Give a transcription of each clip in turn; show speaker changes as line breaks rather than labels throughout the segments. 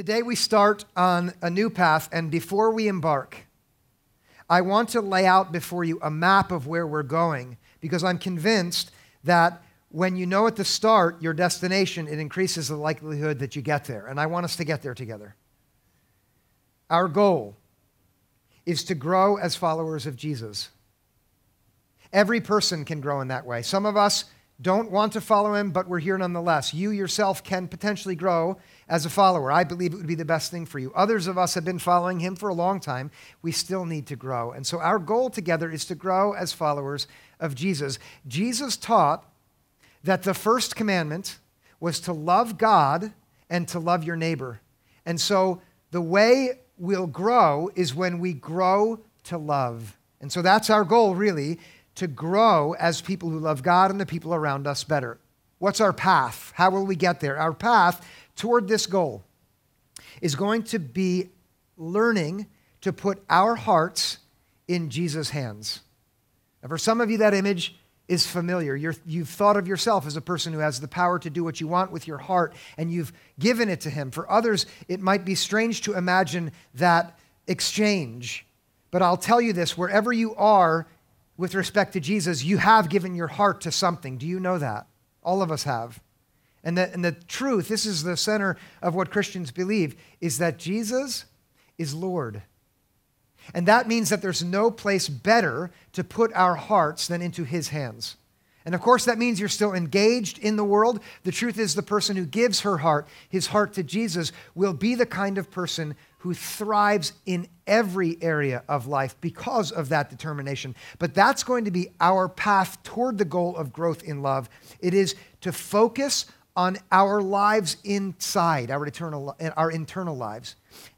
Today we start on a new path, and before we embark, I want to lay out before you a map of where we're going because I'm convinced that when you know at the start your destination, it increases the likelihood that you get there. And I want us to get there together. Our goal is to grow as followers of Jesus. Every person can grow in that way. Some of us don't want to follow him, but we're here nonetheless. You yourself can potentially grow as a follower. I believe it would be the best thing for you. Others of us have been following him for a long time. We still need to grow. And so our goal together is to grow as followers of Jesus. Jesus taught that the first commandment was to love God and to love your neighbor. And so the way we'll grow is when we grow to love. And so that's our goal, really to grow as people who love God and the people around us better. What's our path? How will we get there? Our path toward this goal is going to be learning to put our hearts in Jesus' hands. Now, for some of you, that image is familiar. you have thought of yourself as a person who has the power to do what you want with your heart, and you've given it to Him. For others, it might be strange to imagine that exchange. But I'll tell you this wherever you are with respect to Jesus, you have given your heart to something. Do you know that? All of us have. And the, and the truth, this is the center of what Christians believe, is that Jesus is Lord. And that means that there's no place better to put our hearts than into His hands. And of course, that means you're still engaged in the world. The truth is, the person who gives her heart, his heart to Jesus, will be the kind of person who thrives in every area of life because of that determination. But that's going to be our path toward the goal of growth in love. It is to focus on our lives inside, our eternal, our internal lives,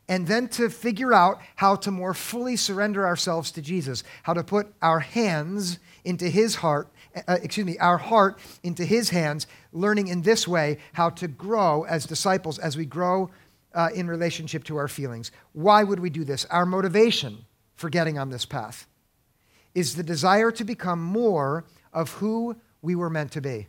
and then to figure out how to more fully surrender ourselves to Jesus, how to put our hands into His heart, uh, excuse me, our heart into His hands, learning in this way how to grow as disciples as we grow uh, in relationship to our feelings. Why would we do this? Our motivation for getting on this path is the desire to become more of who we were meant to be.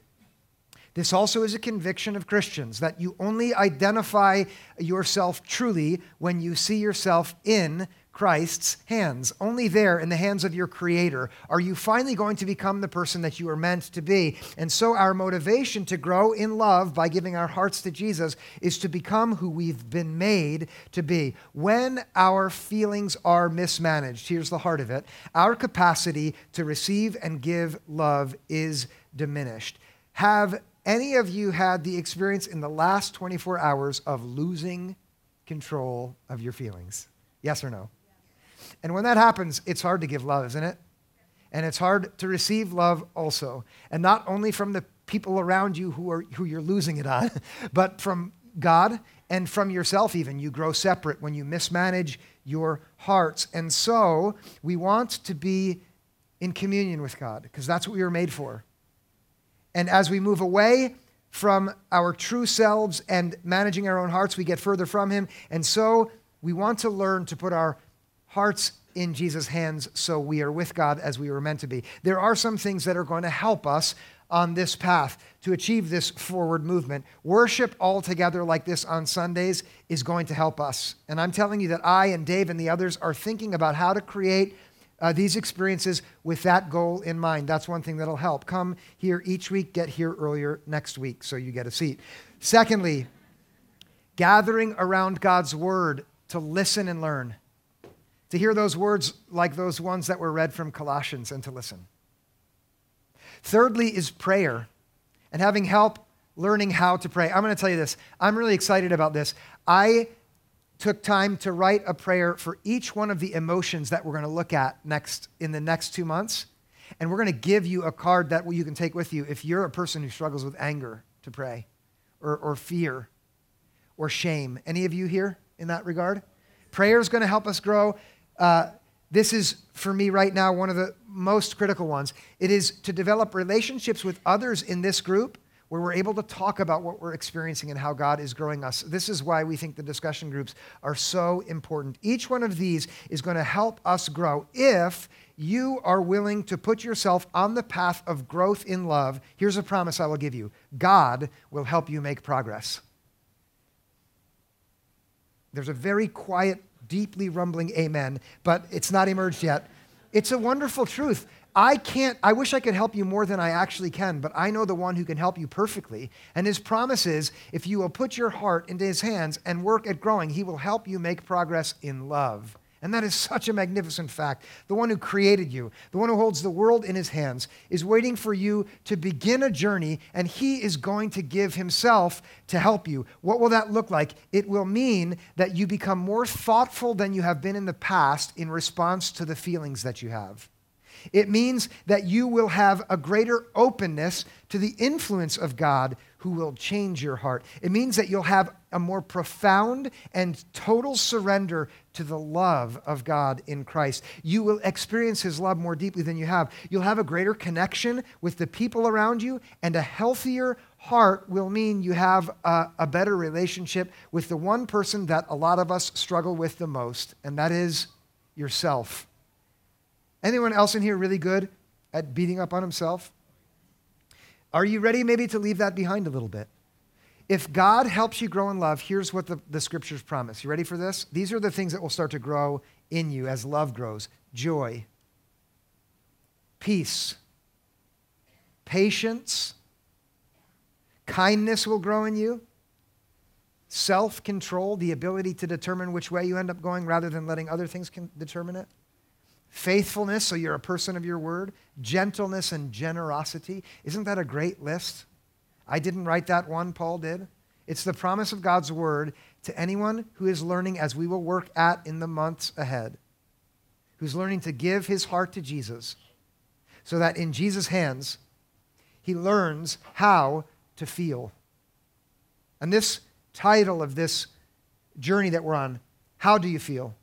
This also is a conviction of Christians that you only identify yourself truly when you see yourself in Christ's hands. Only there, in the hands of your Creator, are you finally going to become the person that you are meant to be. And so, our motivation to grow in love by giving our hearts to Jesus is to become who we've been made to be. When our feelings are mismanaged, here's the heart of it our capacity to receive and give love is diminished. Have any of you had the experience in the last 24 hours of losing control of your feelings? Yes or no? And when that happens, it's hard to give love, isn't it? And it's hard to receive love also. And not only from the people around you who, are, who you're losing it on, but from God and from yourself, even. You grow separate when you mismanage your hearts. And so we want to be in communion with God because that's what we were made for. And as we move away from our true selves and managing our own hearts, we get further from Him. And so we want to learn to put our hearts in Jesus' hands so we are with God as we were meant to be. There are some things that are going to help us on this path to achieve this forward movement. Worship all together like this on Sundays is going to help us. And I'm telling you that I and Dave and the others are thinking about how to create uh, these experiences with that goal in mind. That's one thing that'll help. Come here each week, get here earlier next week so you get a seat. Secondly, gathering around God's word to listen and learn, to hear those words like those ones that were read from Colossians and to listen. Thirdly, is prayer and having help learning how to pray. I'm going to tell you this. I'm really excited about this. I took time to write a prayer for each one of the emotions that we're going to look at next in the next two months. And we're going to give you a card that you can take with you if you're a person who struggles with anger to pray or, or fear or shame. Any of you here in that regard? Prayer is going to help us grow. Uh, this is, for me right now, one of the most critical ones. It is to develop relationships with others in this group where we're able to talk about what we're experiencing and how God is growing us. This is why we think the discussion groups are so important. Each one of these is going to help us grow if you are willing to put yourself on the path of growth in love. Here's a promise I will give you God will help you make progress. There's a very quiet, deeply rumbling amen, but it's not emerged yet. It's a wonderful truth. I can't, I wish I could help you more than I actually can, but I know the one who can help you perfectly. And his promise is if you will put your heart into his hands and work at growing, he will help you make progress in love. And that is such a magnificent fact. The one who created you, the one who holds the world in his hands, is waiting for you to begin a journey, and he is going to give himself to help you. What will that look like? It will mean that you become more thoughtful than you have been in the past in response to the feelings that you have. It means that you will have a greater openness to the influence of God who will change your heart. It means that you'll have a more profound and total surrender to the love of God in Christ. You will experience his love more deeply than you have. You'll have a greater connection with the people around you, and a healthier heart will mean you have a, a better relationship with the one person that a lot of us struggle with the most, and that is yourself. Anyone else in here really good at beating up on himself? Are you ready maybe to leave that behind a little bit? If God helps you grow in love, here's what the, the scriptures promise. You ready for this? These are the things that will start to grow in you as love grows joy, peace, patience, kindness will grow in you, self control, the ability to determine which way you end up going rather than letting other things determine it faithfulness, so you're a person of your word, gentleness and generosity. Isn't that a great list? I didn't write that one, Paul did. It's the promise of God's word to anyone who is learning, as we will work at in the months ahead, who's learning to give his heart to Jesus, so that in Jesus' hands, he learns how to feel. And this title of this journey that we're on, How Do You Feel?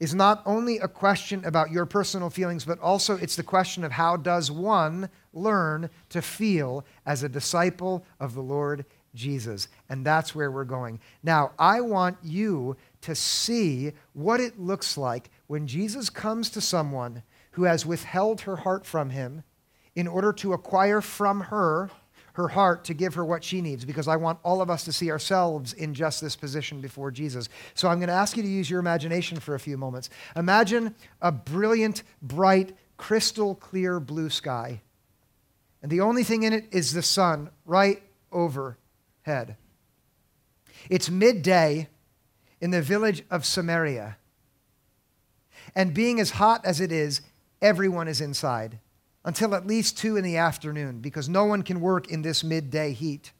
Is not only a question about your personal feelings, but also it's the question of how does one learn to feel as a disciple of the Lord Jesus. And that's where we're going. Now, I want you to see what it looks like when Jesus comes to someone who has withheld her heart from him in order to acquire from her her heart to give her what she needs because I want all of us to see ourselves in just this position before Jesus. So I'm going to ask you to use your imagination for a few moments. Imagine a brilliant, bright, crystal clear blue sky. And the only thing in it is the sun right overhead. It's midday in the village of Samaria. And being as hot as it is, everyone is inside until at least 2 in the afternoon because no one can work in this midday heat.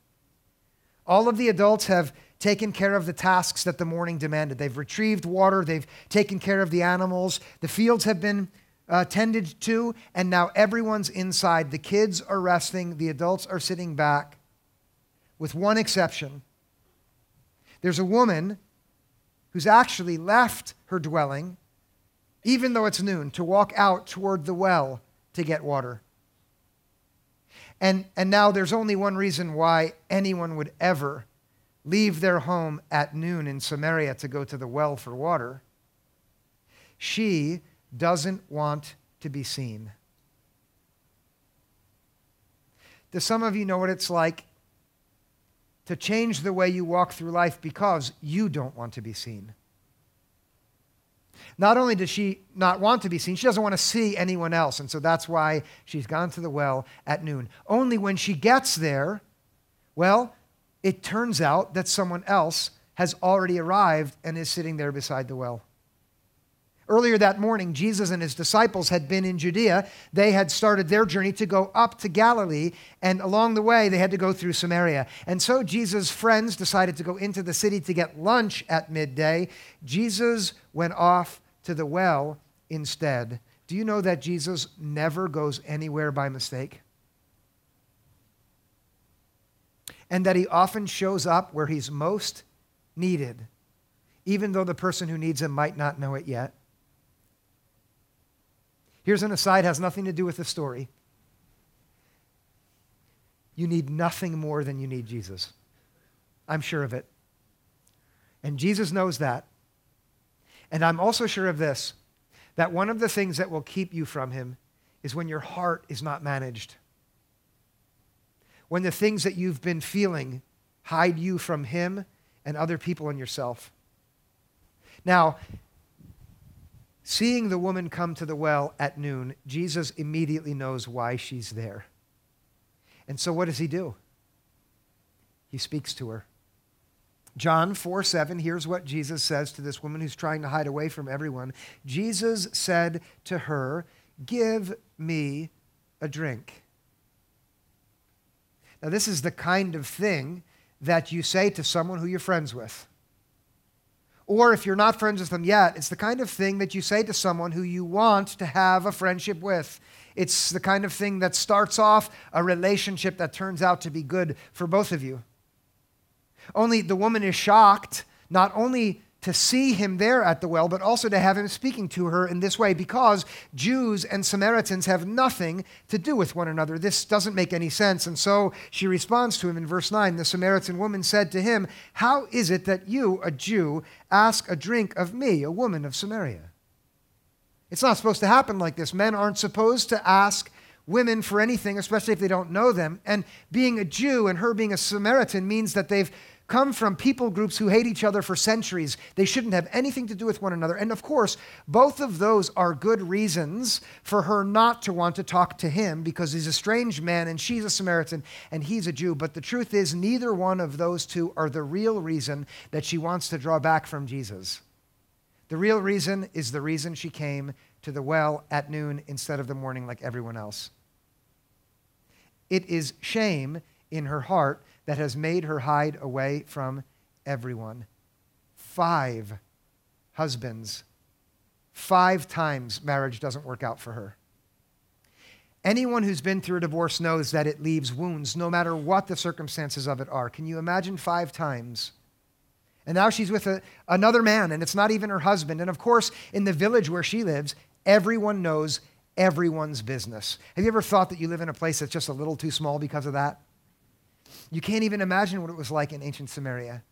All of the adults have taken care of the tasks that the morning demanded. They've retrieved water, they've taken care of the animals, the fields have been uh, tended to, and now everyone's inside. The kids are resting, the adults are sitting back, with one exception. There's a woman who's actually left her dwelling, even though it's noon, to walk out toward the well to get water. And, and now there's only one reason why anyone would ever leave their home at noon in Samaria to go to the well for water. She doesn't want to be seen. Do some of you know what it's like to change the way you walk through life because you don't want to be seen? Not only does she not want to be seen, she doesn't want to see anyone else. And so that's why she's gone to the well at noon. Only when she gets there, well, it turns out that someone else has already arrived and is sitting there beside the well. Earlier that morning, Jesus and his disciples had been in Judea. They had started their journey to go up to Galilee, and along the way, they had to go through Samaria. And so Jesus' friends decided to go into the city to get lunch at midday. Jesus went off to the well instead. Do you know that Jesus never goes anywhere by mistake? And that he often shows up where he's most needed, even though the person who needs him might not know it yet. Here's an aside, has nothing to do with the story. You need nothing more than you need Jesus. I'm sure of it. And Jesus knows that. And I'm also sure of this that one of the things that will keep you from him is when your heart is not managed. When the things that you've been feeling hide you from him and other people and yourself. Now, seeing the woman come to the well at noon, Jesus immediately knows why she's there. And so, what does he do? He speaks to her. John 4 7, here's what Jesus says to this woman who's trying to hide away from everyone. Jesus said to her, Give me a drink. Now, this is the kind of thing that you say to someone who you're friends with. Or if you're not friends with them yet, it's the kind of thing that you say to someone who you want to have a friendship with. It's the kind of thing that starts off a relationship that turns out to be good for both of you. Only the woman is shocked, not only to see him there at the well, but also to have him speaking to her in this way because Jews and Samaritans have nothing to do with one another. This doesn't make any sense. And so she responds to him in verse 9 The Samaritan woman said to him, How is it that you, a Jew, ask a drink of me, a woman of Samaria? It's not supposed to happen like this. Men aren't supposed to ask women for anything, especially if they don't know them. And being a Jew and her being a Samaritan means that they've come from people groups who hate each other for centuries. They shouldn't have anything to do with one another. And of course, both of those are good reasons for her not to want to talk to him because he's a strange man and she's a Samaritan and he's a Jew. But the truth is, neither one of those two are the real reason that she wants to draw back from Jesus. The real reason is the reason she came to the well at noon instead of the morning like everyone else. It is shame in her heart that has made her hide away from everyone. Five husbands. Five times marriage doesn't work out for her. Anyone who's been through a divorce knows that it leaves wounds, no matter what the circumstances of it are. Can you imagine five times? And now she's with a, another man, and it's not even her husband. And of course, in the village where she lives, everyone knows everyone's business. Have you ever thought that you live in a place that's just a little too small because of that? You can't even imagine what it was like in ancient Samaria.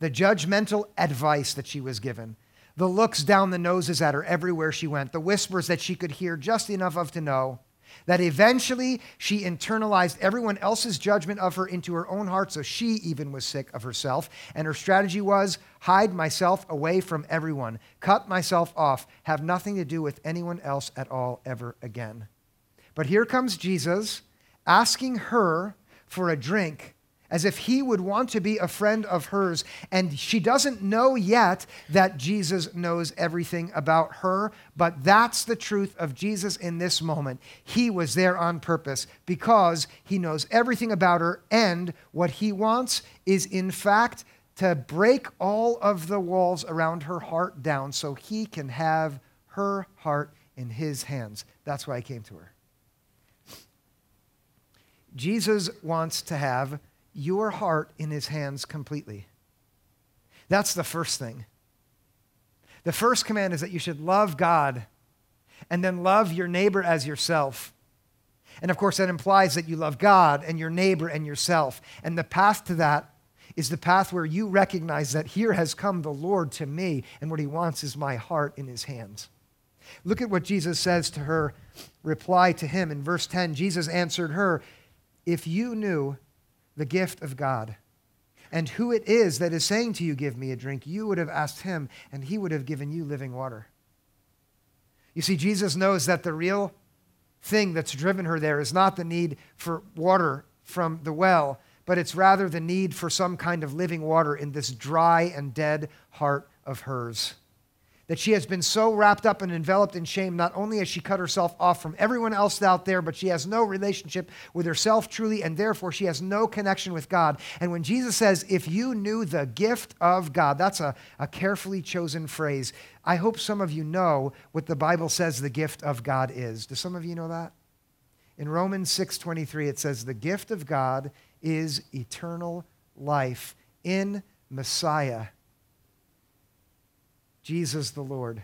The judgmental advice that she was given, the looks down the noses at her everywhere she went, the whispers that she could hear just enough of to know that eventually she internalized everyone else's judgment of her into her own heart, so she even was sick of herself. And her strategy was hide myself away from everyone, cut myself off, have nothing to do with anyone else at all ever again. But here comes Jesus asking her for a drink as if he would want to be a friend of hers. And she doesn't know yet that Jesus knows everything about her, but that's the truth of Jesus in this moment. He was there on purpose because he knows everything about her, and what he wants is, in fact, to break all of the walls around her heart down so he can have her heart in his hands. That's why I came to her. Jesus wants to have your heart in his hands completely. That's the first thing. The first command is that you should love God and then love your neighbor as yourself. And of course, that implies that you love God and your neighbor and yourself. And the path to that is the path where you recognize that here has come the Lord to me, and what he wants is my heart in his hands. Look at what Jesus says to her reply to him in verse 10. Jesus answered her, if you knew the gift of God and who it is that is saying to you, Give me a drink, you would have asked him, and he would have given you living water. You see, Jesus knows that the real thing that's driven her there is not the need for water from the well, but it's rather the need for some kind of living water in this dry and dead heart of hers that she has been so wrapped up and enveloped in shame, not only has she cut herself off from everyone else out there, but she has no relationship with herself truly, and therefore she has no connection with God. And when Jesus says, if you knew the gift of God, that's a, a carefully chosen phrase. I hope some of you know what the Bible says the gift of God is. Do some of you know that? In Romans 6:23 it says the gift of God is eternal life in Messiah Jesus the Lord.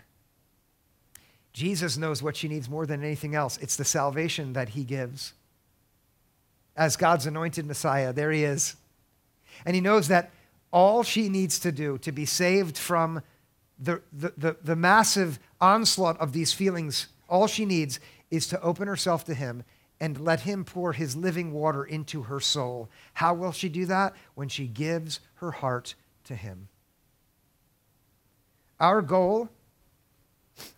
Jesus knows what she needs more than anything else. It's the salvation that he gives. As God's anointed Messiah, there he is. And he knows that all she needs to do to be saved from the, the, the, the, massive onslaught of these feelings, all she needs is to open herself to him and let him pour his living water into her soul. How will she do that? When she gives her heart to him. Our goal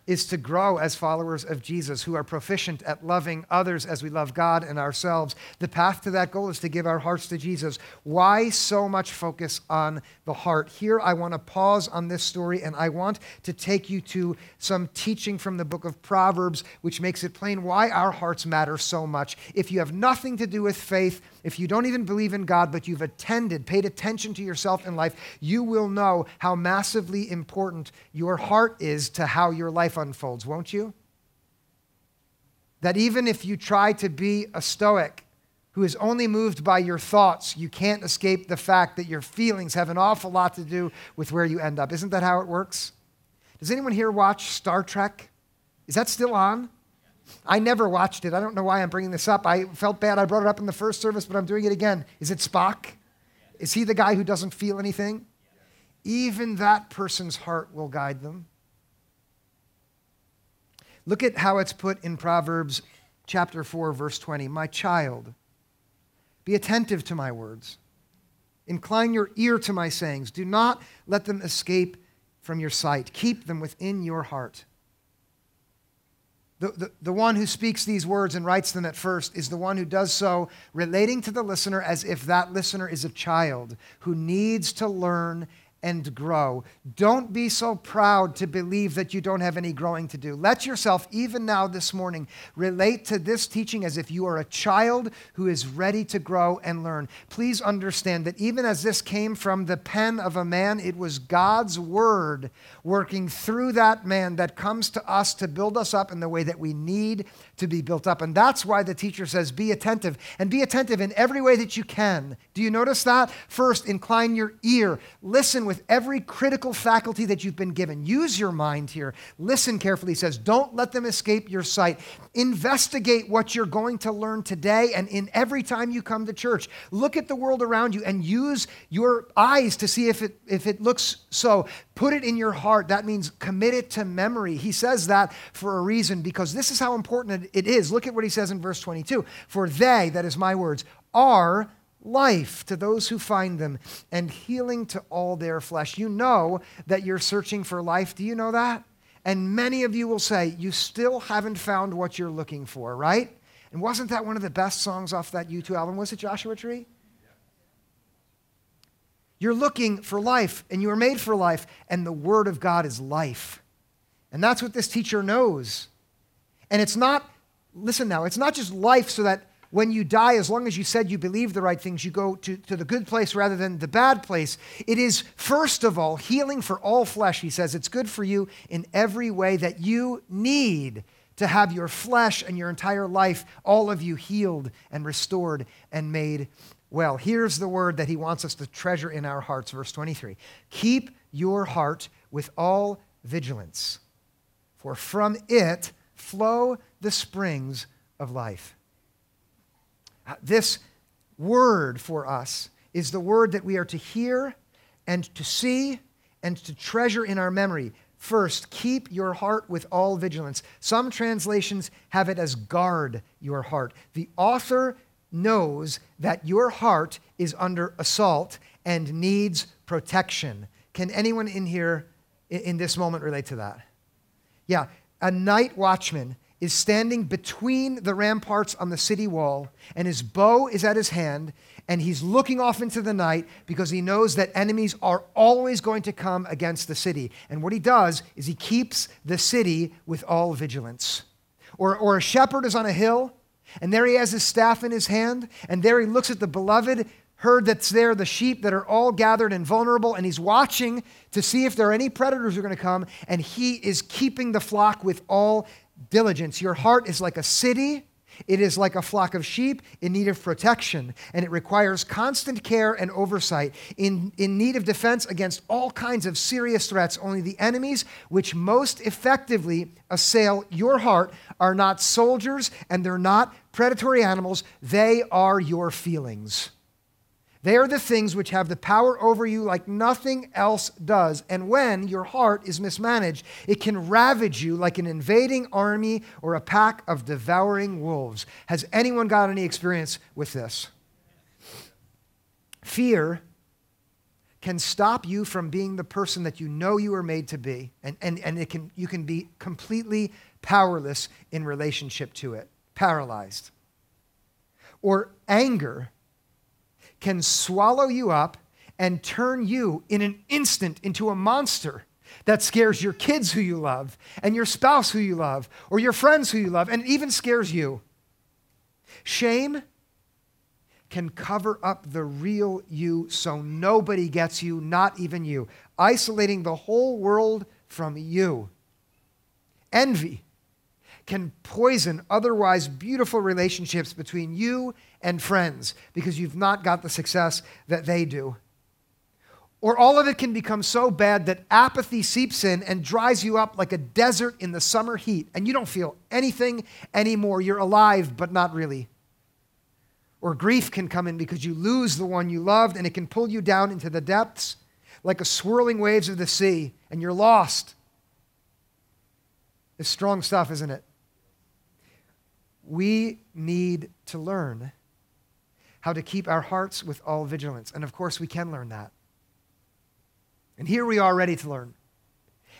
is to grow as followers of Jesus who are proficient at loving others as we love God and ourselves. The path to that goal is to give our hearts to Jesus. Why so much focus on the heart? Here, I want to pause on this story and I want to take you to some teaching from the book of Proverbs, which makes it plain why our hearts matter so much. If you have nothing to do with faith, if you don't even believe in God, but you've attended, paid attention to yourself in life, you will know how massively important your heart is to how your unfolds, won't you? That even if you try to be a Stoic who is only moved by your thoughts, you can't escape the fact that your feelings have an awful lot to do with where you end up. Isn't that how it works? Does anyone here watch Star Trek? Is that still on? I never watched it. I don't know why I'm bringing this up. I felt bad I brought it up in the first service, but I'm doing it again. Is it Spock? Is he the guy who doesn't feel anything? Even that person's heart will guide them. Look at how it's put in Proverbs chapter 4, verse 20. My child, be attentive to my words. Incline your ear to my sayings. Do not let them escape from your sight. Keep them within your heart. The, the, the one who speaks these words and writes them at first is the one who does so relating to the listener as if that listener is a child who needs to learn and grow. Don't be so proud to believe that you don't have any growing to do. Let yourself, even now this morning, relate to this teaching as if you are a child who is ready to grow and learn. Please understand that even as this came from the pen of a man, it was God's word working through that man that comes to us to build us up in the way that we need to be built up. And that's why the teacher says, be attentive and be attentive in every way that you can. Do you notice that? First, incline your ear, listen with every critical faculty that you've been given. Use your mind here. Listen carefully, he says. Don't let them escape your sight. Investigate what you're going to learn today and in every time you come to church. Look at the world around you and use your eyes to see if it, if it looks so. Put it in your heart. That means commit it to memory. He says that for a reason because this is how important it is. Look at what he says in verse 22 For they, that is my words, are life to those who find them and healing to all their flesh. You know that you're searching for life. Do you know that? And many of you will say, You still haven't found what you're looking for, right? And wasn't that one of the best songs off that U2 album? Was it Joshua Tree? You're looking for life, and you are made for life, and the Word of God is life. And that's what this teacher knows. And it's not, listen now, it's not just life so that when you die, as long as you said you believe the right things, you go to, to the good place rather than the bad place. It is, first of all, healing for all flesh. He says it's good for you in every way that you need to have your flesh and your entire life, all of you healed and restored and made well. Here's the word that he wants us to treasure in our hearts, verse 23. Keep your heart with all vigilance, for from it flow the springs of life. Uh, this word for us is the word that we are to hear and to see and to treasure in our memory. First, keep your heart with all vigilance. Some translations have it as guard your heart. The author knows that your heart is under assault and needs protection. Can anyone in here in this moment relate to that? Yeah, a night watchman is standing between the ramparts on the city wall, and his bow is at his hand, and he's looking off into the night because he knows that enemies are always going to come against the city. And what he does is he keeps the city with all vigilance. Or, or a shepherd is on a hill, and there he has his staff in his hand, and there he looks at the beloved herd that's there, the sheep that are all gathered and vulnerable, and he's watching to see if there are any predators who are going to come, and he is keeping the flock with all diligence. Your heart is like a city. It is like a flock of sheep in need of protection, and it requires constant care and oversight, in, in need of defense against all kinds of serious threats. Only the enemies which most effectively assail your heart are not soldiers and they're not predatory animals, they are your feelings. They are the things which have the power over you like nothing else does. And when your heart is mismanaged, it can ravage you like an invading army or a pack of devouring wolves. Has anyone got any experience with this? Fear can stop you from being the person that you know you are made to be, and, and, and it can, you can be completely powerless in relationship to it, paralyzed. Or anger can swallow you up and turn you in an instant into a monster that scares your kids who you love, and your spouse who you love, or your friends who you love, and it even scares you. Shame can cover up the real you so nobody gets you, not even you, isolating the whole world from you. Envy can poison otherwise beautiful relationships between you and friends because you've not got the success that they do. Or all of it can become so bad that apathy seeps in and dries you up like a desert in the summer heat, and you don't feel anything anymore. You're alive, but not really. Or grief can come in because you lose the one you loved, and it can pull you down into the depths like a swirling waves of the sea, and you're lost. It's strong stuff, isn't it? We need to learn how to keep our hearts with all vigilance. And of course, we can learn that. And here we are ready to learn.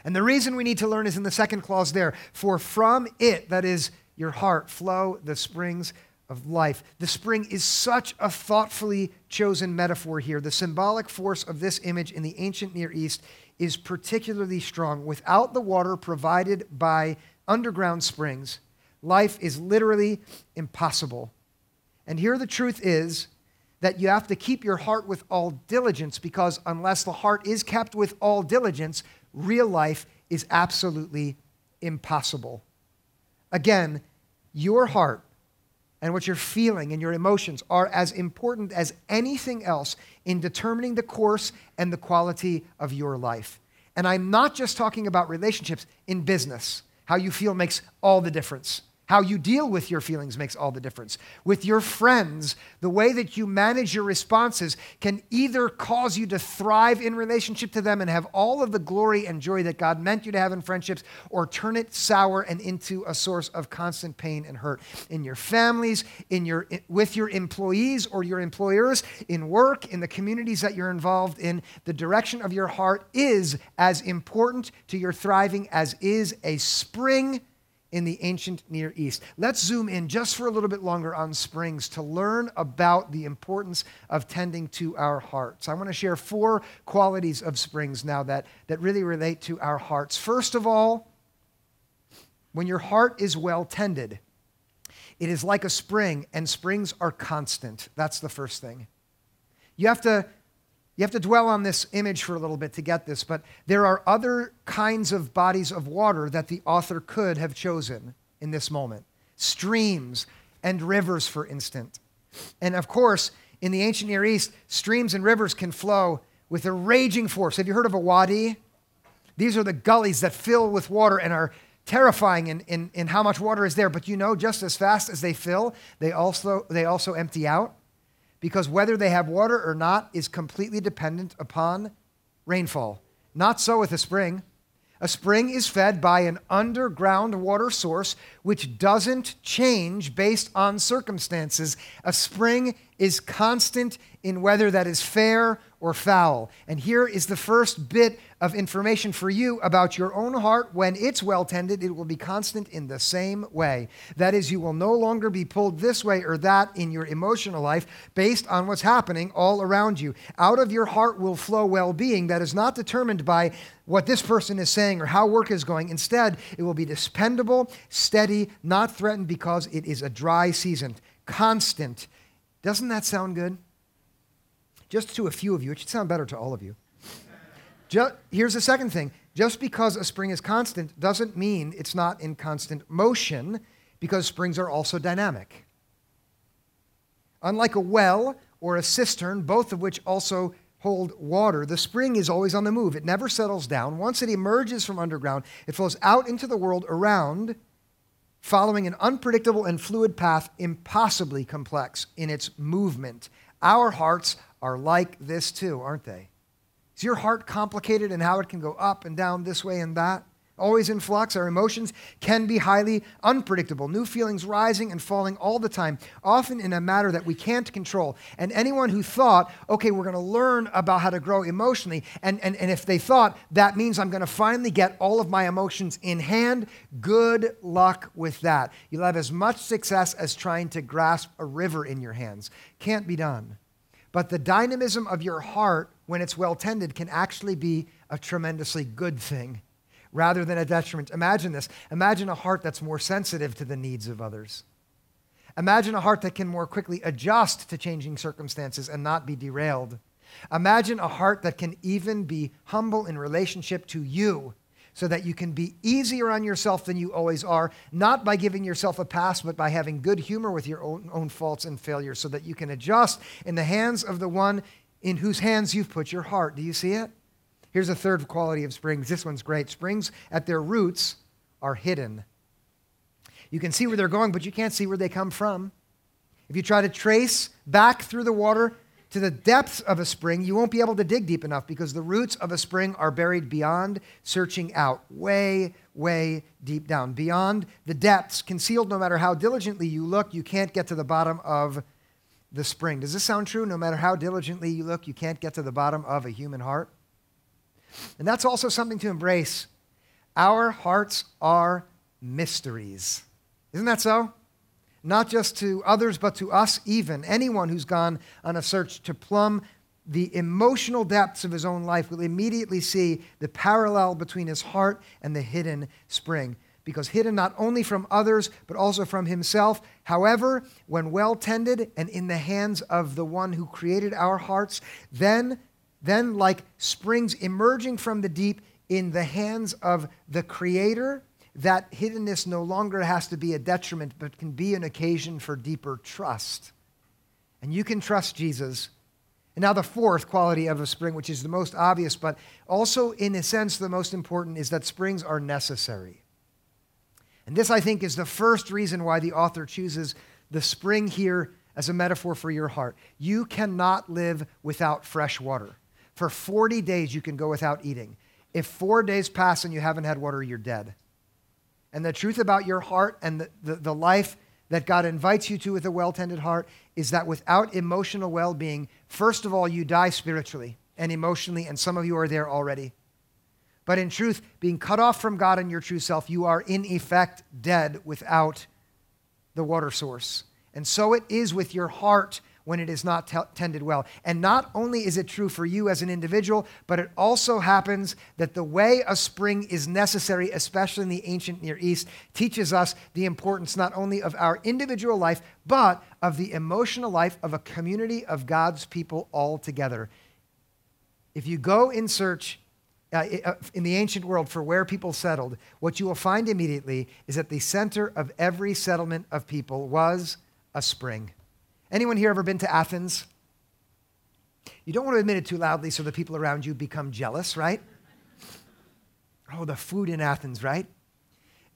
And the reason we need to learn is in the second clause there. For from it, that is your heart, flow the springs of life. The spring is such a thoughtfully chosen metaphor here. The symbolic force of this image in the ancient Near East is particularly strong. Without the water provided by underground springs, life is literally impossible. And here the truth is that you have to keep your heart with all diligence because unless the heart is kept with all diligence, real life is absolutely impossible. Again, your heart and what you're feeling and your emotions are as important as anything else in determining the course and the quality of your life. And I'm not just talking about relationships in business. How you feel makes all the difference. How you deal with your feelings makes all the difference. With your friends, the way that you manage your responses can either cause you to thrive in relationship to them and have all of the glory and joy that God meant you to have in friendships, or turn it sour and into a source of constant pain and hurt. In your families, in your, with your employees or your employers, in work, in the communities that you're involved in, the direction of your heart is as important to your thriving as is a spring in the ancient Near East. Let's zoom in just for a little bit longer on springs to learn about the importance of tending to our hearts. I want to share four qualities of springs now that, that really relate to our hearts. First of all, when your heart is well tended, it is like a spring, and springs are constant. That's the first thing. You have to you have to dwell on this image for a little bit to get this, but there are other kinds of bodies of water that the author could have chosen in this moment streams and rivers, for instance. And of course, in the ancient Near East, streams and rivers can flow with a raging force. Have you heard of a wadi? These are the gullies that fill with water and are terrifying in, in, in how much water is there. But you know, just as fast as they fill, they also, they also empty out because whether they have water or not is completely dependent upon rainfall. Not so with a spring. A spring is fed by an underground water source which doesn't change based on circumstances. A spring is constant in weather that is fair or foul. And here is the first bit of information for you about your own heart. When it's well tended, it will be constant in the same way. That is, you will no longer be pulled this way or that in your emotional life based on what's happening all around you. Out of your heart will flow well being that is not determined by what this person is saying or how work is going. Instead, it will be dependable, steady, not threatened because it is a dry season, constant. Doesn't that sound good? Just to a few of you, it should sound better to all of you. Just, here's the second thing just because a spring is constant doesn't mean it's not in constant motion, because springs are also dynamic. Unlike a well or a cistern, both of which also hold water, the spring is always on the move. It never settles down. Once it emerges from underground, it flows out into the world around, following an unpredictable and fluid path, impossibly complex in its movement. Our hearts are like this too, aren't they? Is your heart complicated in how it can go up and down this way and that? always in flux. Our emotions can be highly unpredictable, new feelings rising and falling all the time, often in a matter that we can't control. And anyone who thought, okay, we're going to learn about how to grow emotionally, and, and, and if they thought that means I'm going to finally get all of my emotions in hand, good luck with that. You'll have as much success as trying to grasp a river in your hands. Can't be done. But the dynamism of your heart, when it's well tended, can actually be a tremendously good thing rather than a detriment. Imagine this. Imagine a heart that's more sensitive to the needs of others. Imagine a heart that can more quickly adjust to changing circumstances and not be derailed. Imagine a heart that can even be humble in relationship to you so that you can be easier on yourself than you always are, not by giving yourself a pass, but by having good humor with your own, own faults and failures so that you can adjust in the hands of the one in whose hands you've put your heart. Do you see it? Here's a third quality of springs. This one's great. Springs at their roots are hidden. You can see where they're going, but you can't see where they come from. If you try to trace back through the water to the depths of a spring, you won't be able to dig deep enough because the roots of a spring are buried beyond searching out, way, way deep down, beyond the depths, concealed no matter how diligently you look, you can't get to the bottom of the spring. Does this sound true? No matter how diligently you look, you can't get to the bottom of a human heart? And that's also something to embrace. Our hearts are mysteries. Isn't that so? Not just to others, but to us, even. Anyone who's gone on a search to plumb the emotional depths of his own life will immediately see the parallel between his heart and the hidden spring. Because hidden not only from others, but also from himself. However, when well tended and in the hands of the one who created our hearts, then then, like springs emerging from the deep in the hands of the Creator, that hiddenness no longer has to be a detriment, but can be an occasion for deeper trust. And you can trust Jesus. And now, the fourth quality of a spring, which is the most obvious, but also in a sense the most important, is that springs are necessary. And this, I think, is the first reason why the author chooses the spring here as a metaphor for your heart. You cannot live without fresh water. For 40 days, you can go without eating. If four days pass and you haven't had water, you're dead. And the truth about your heart and the, the, the life that God invites you to with a well tended heart is that without emotional well being, first of all, you die spiritually and emotionally, and some of you are there already. But in truth, being cut off from God and your true self, you are in effect dead without the water source. And so it is with your heart when it is not t- tended well. And not only is it true for you as an individual, but it also happens that the way a spring is necessary, especially in the ancient Near East, teaches us the importance not only of our individual life, but of the emotional life of a community of God's people all together. If you go in search, uh, uh in the ancient world for where people settled, what you will find immediately is that the center of every settlement of people was a spring. Anyone here ever been to Athens? You don't want to admit it too loudly so the people around you become jealous, right? Oh, the food in Athens, right?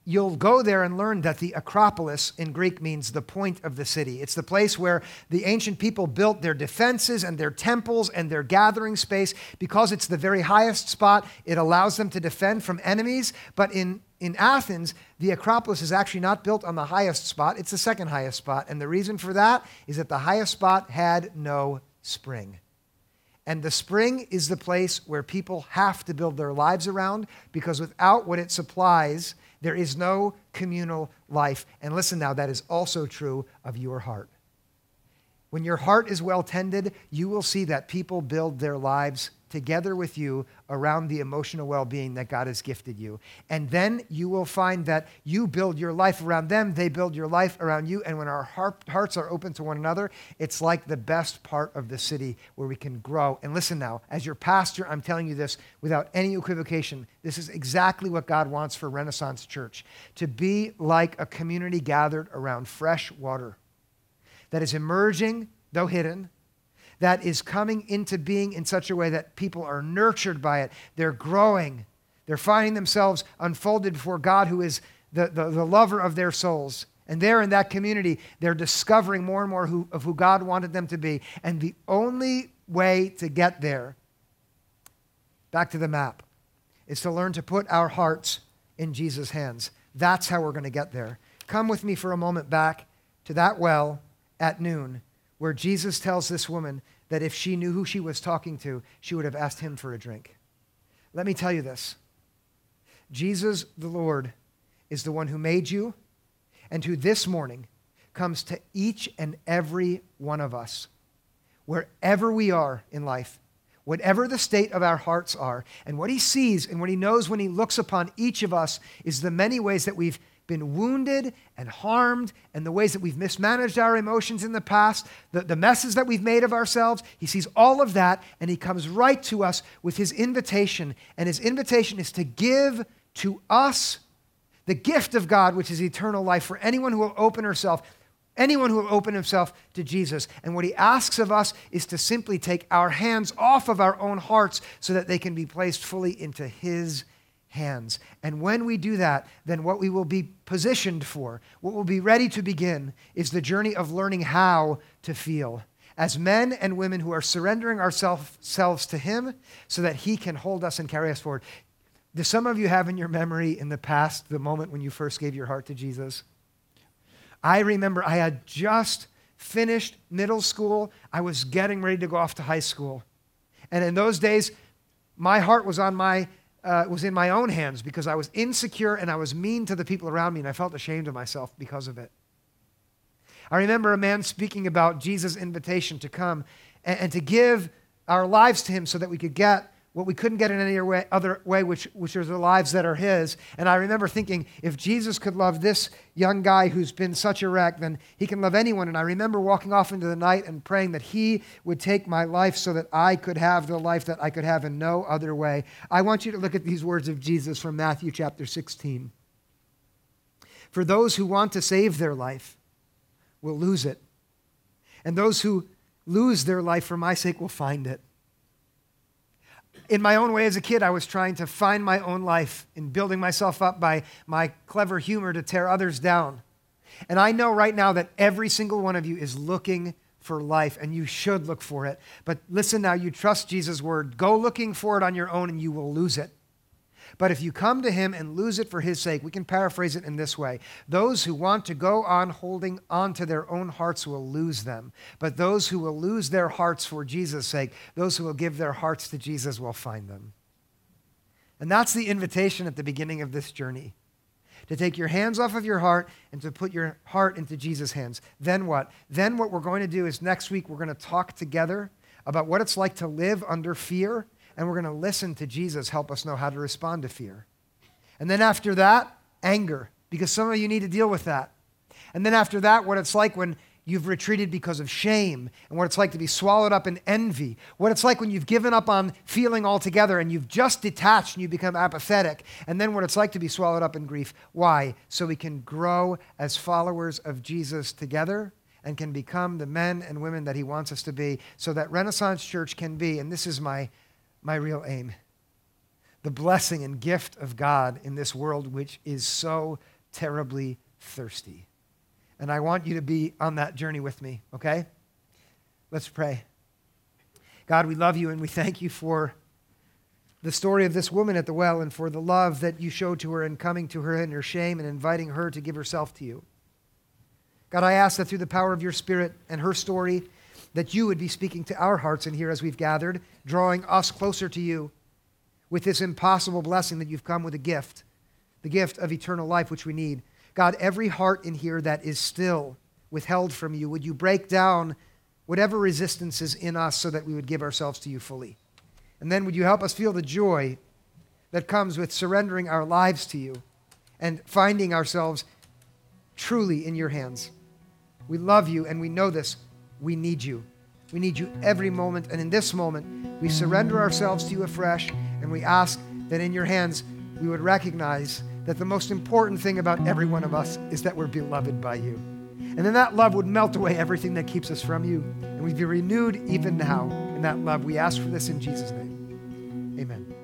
You'll go there and learn that the Acropolis in Greek means the point of the city. It's the place where the ancient people built their defenses and their temples and their gathering space. Because it's the very highest spot, it allows them to defend from enemies. But in in Athens, the Acropolis is actually not built on the highest spot, it's the second highest spot. And the reason for that is that the highest spot had no spring. And the spring is the place where people have to build their lives around because without what it supplies, there is no communal life. And listen now, that is also true of your heart. When your heart is well tended, you will see that people build their lives together with you around the emotional well being that God has gifted you. And then you will find that you build your life around them, they build your life around you. And when our heart, hearts are open to one another, it's like the best part of the city where we can grow. And listen now, as your pastor, I'm telling you this without any equivocation. This is exactly what God wants for Renaissance Church to be like a community gathered around fresh water that is emerging, though hidden, that is coming into being in such a way that people are nurtured by it. They're growing. They're finding themselves unfolded before God, who is the, the, the lover of their souls. And there in that community, they're discovering more and more who, of who God wanted them to be. And the only way to get there, back to the map, is to learn to put our hearts in Jesus' hands. That's how we're going to get there. Come with me for a moment back to that well at noon, where Jesus tells this woman that if she knew who she was talking to, she would have asked him for a drink. Let me tell you this Jesus, the Lord, is the one who made you and who this morning comes to each and every one of us, wherever we are in life, whatever the state of our hearts are. And what he sees and what he knows when he looks upon each of us is the many ways that we've been wounded and harmed and the ways that we've mismanaged our emotions in the past, the, the messes that we've made of ourselves. He sees all of that and he comes right to us with his invitation. And his invitation is to give to us the gift of God, which is eternal life, for anyone who will open herself Anyone who will open himself to Jesus. And what he asks of us is to simply take our hands off of our own hearts so that they can be placed fully into his hands. And when we do that, then what we will be positioned for, what will be ready to begin, is the journey of learning how to feel as men and women who are surrendering ourselves to him so that he can hold us and carry us forward. Do some of you have in your memory in the past the moment when you first gave your heart to Jesus? I remember I had just finished middle school. I was getting ready to go off to high school. And in those days, my heart was on my uh, was in my own hands because I was insecure and I was mean to the people around me and I felt ashamed of myself because of it. I remember a man speaking about Jesus' invitation to come and, and to give our lives to him so that we could get what we couldn't get in any other way, which, which are the lives that are His. And I remember thinking, if Jesus could love this young guy who's been such a wreck, then He can love anyone. And I remember walking off into the night and praying that He would take my life so that I could have the life that I could have in no other way. I want you to look at these words of Jesus from Matthew chapter 16. For those who want to save their life will lose it, and those who lose their life for my sake will find it in my own way as a kid, I was trying to find my own life in building myself up by my clever humor to tear others down. And I know right now that every single one of you is looking for life, and you should look for it. But listen now, you trust Jesus' word. Go looking for it on your own, and you will lose it. But if you come to him and lose it for his sake, we can paraphrase it in this way Those who want to go on holding on to their own hearts will lose them. But those who will lose their hearts for Jesus' sake, those who will give their hearts to Jesus will find them. And that's the invitation at the beginning of this journey to take your hands off of your heart and to put your heart into Jesus' hands. Then what? Then what we're going to do is next week we're going to talk together about what it's like to live under fear and we're going to listen to Jesus help us know how to respond to fear. And then after that, anger, because some of you need to deal with that. And then after that, what it's like when you've retreated because of shame, and what it's like to be swallowed up in envy, what it's like when you've given up on feeling altogether and you've just detached and you become apathetic, and then what it's like to be swallowed up in grief. Why? So we can grow as followers of Jesus together and can become the men and women that he wants us to be, so that Renaissance Church can be, and this is my my real aim. The blessing and gift of God in this world, which is so terribly thirsty. And I want you to be on that journey with me, okay? Let's pray. God, we love you and we thank you for the story of this woman at the well and for the love that you showed to her in coming to her in her shame and inviting her to give herself to you. God, I ask that through the power of your Spirit and her story, that you would be speaking to our hearts in here as we've gathered, drawing us closer to you with this impossible blessing that you've come with a gift, the gift of eternal life, which we need. God, every heart in here that is still withheld from you, would you break down whatever resistance is in us so that we would give ourselves to you fully? And then would you help us feel the joy that comes with surrendering our lives to you and finding ourselves truly in your hands? We love you and we know this we need you. We need you every moment. And in this moment, we surrender ourselves to you afresh and we ask that in your hands we would recognize that the most important thing about every one of us is that we're beloved by you. And then that love would melt away everything that keeps us from you. And we'd be renewed even now in that love. We ask for this in Jesus' name. Amen.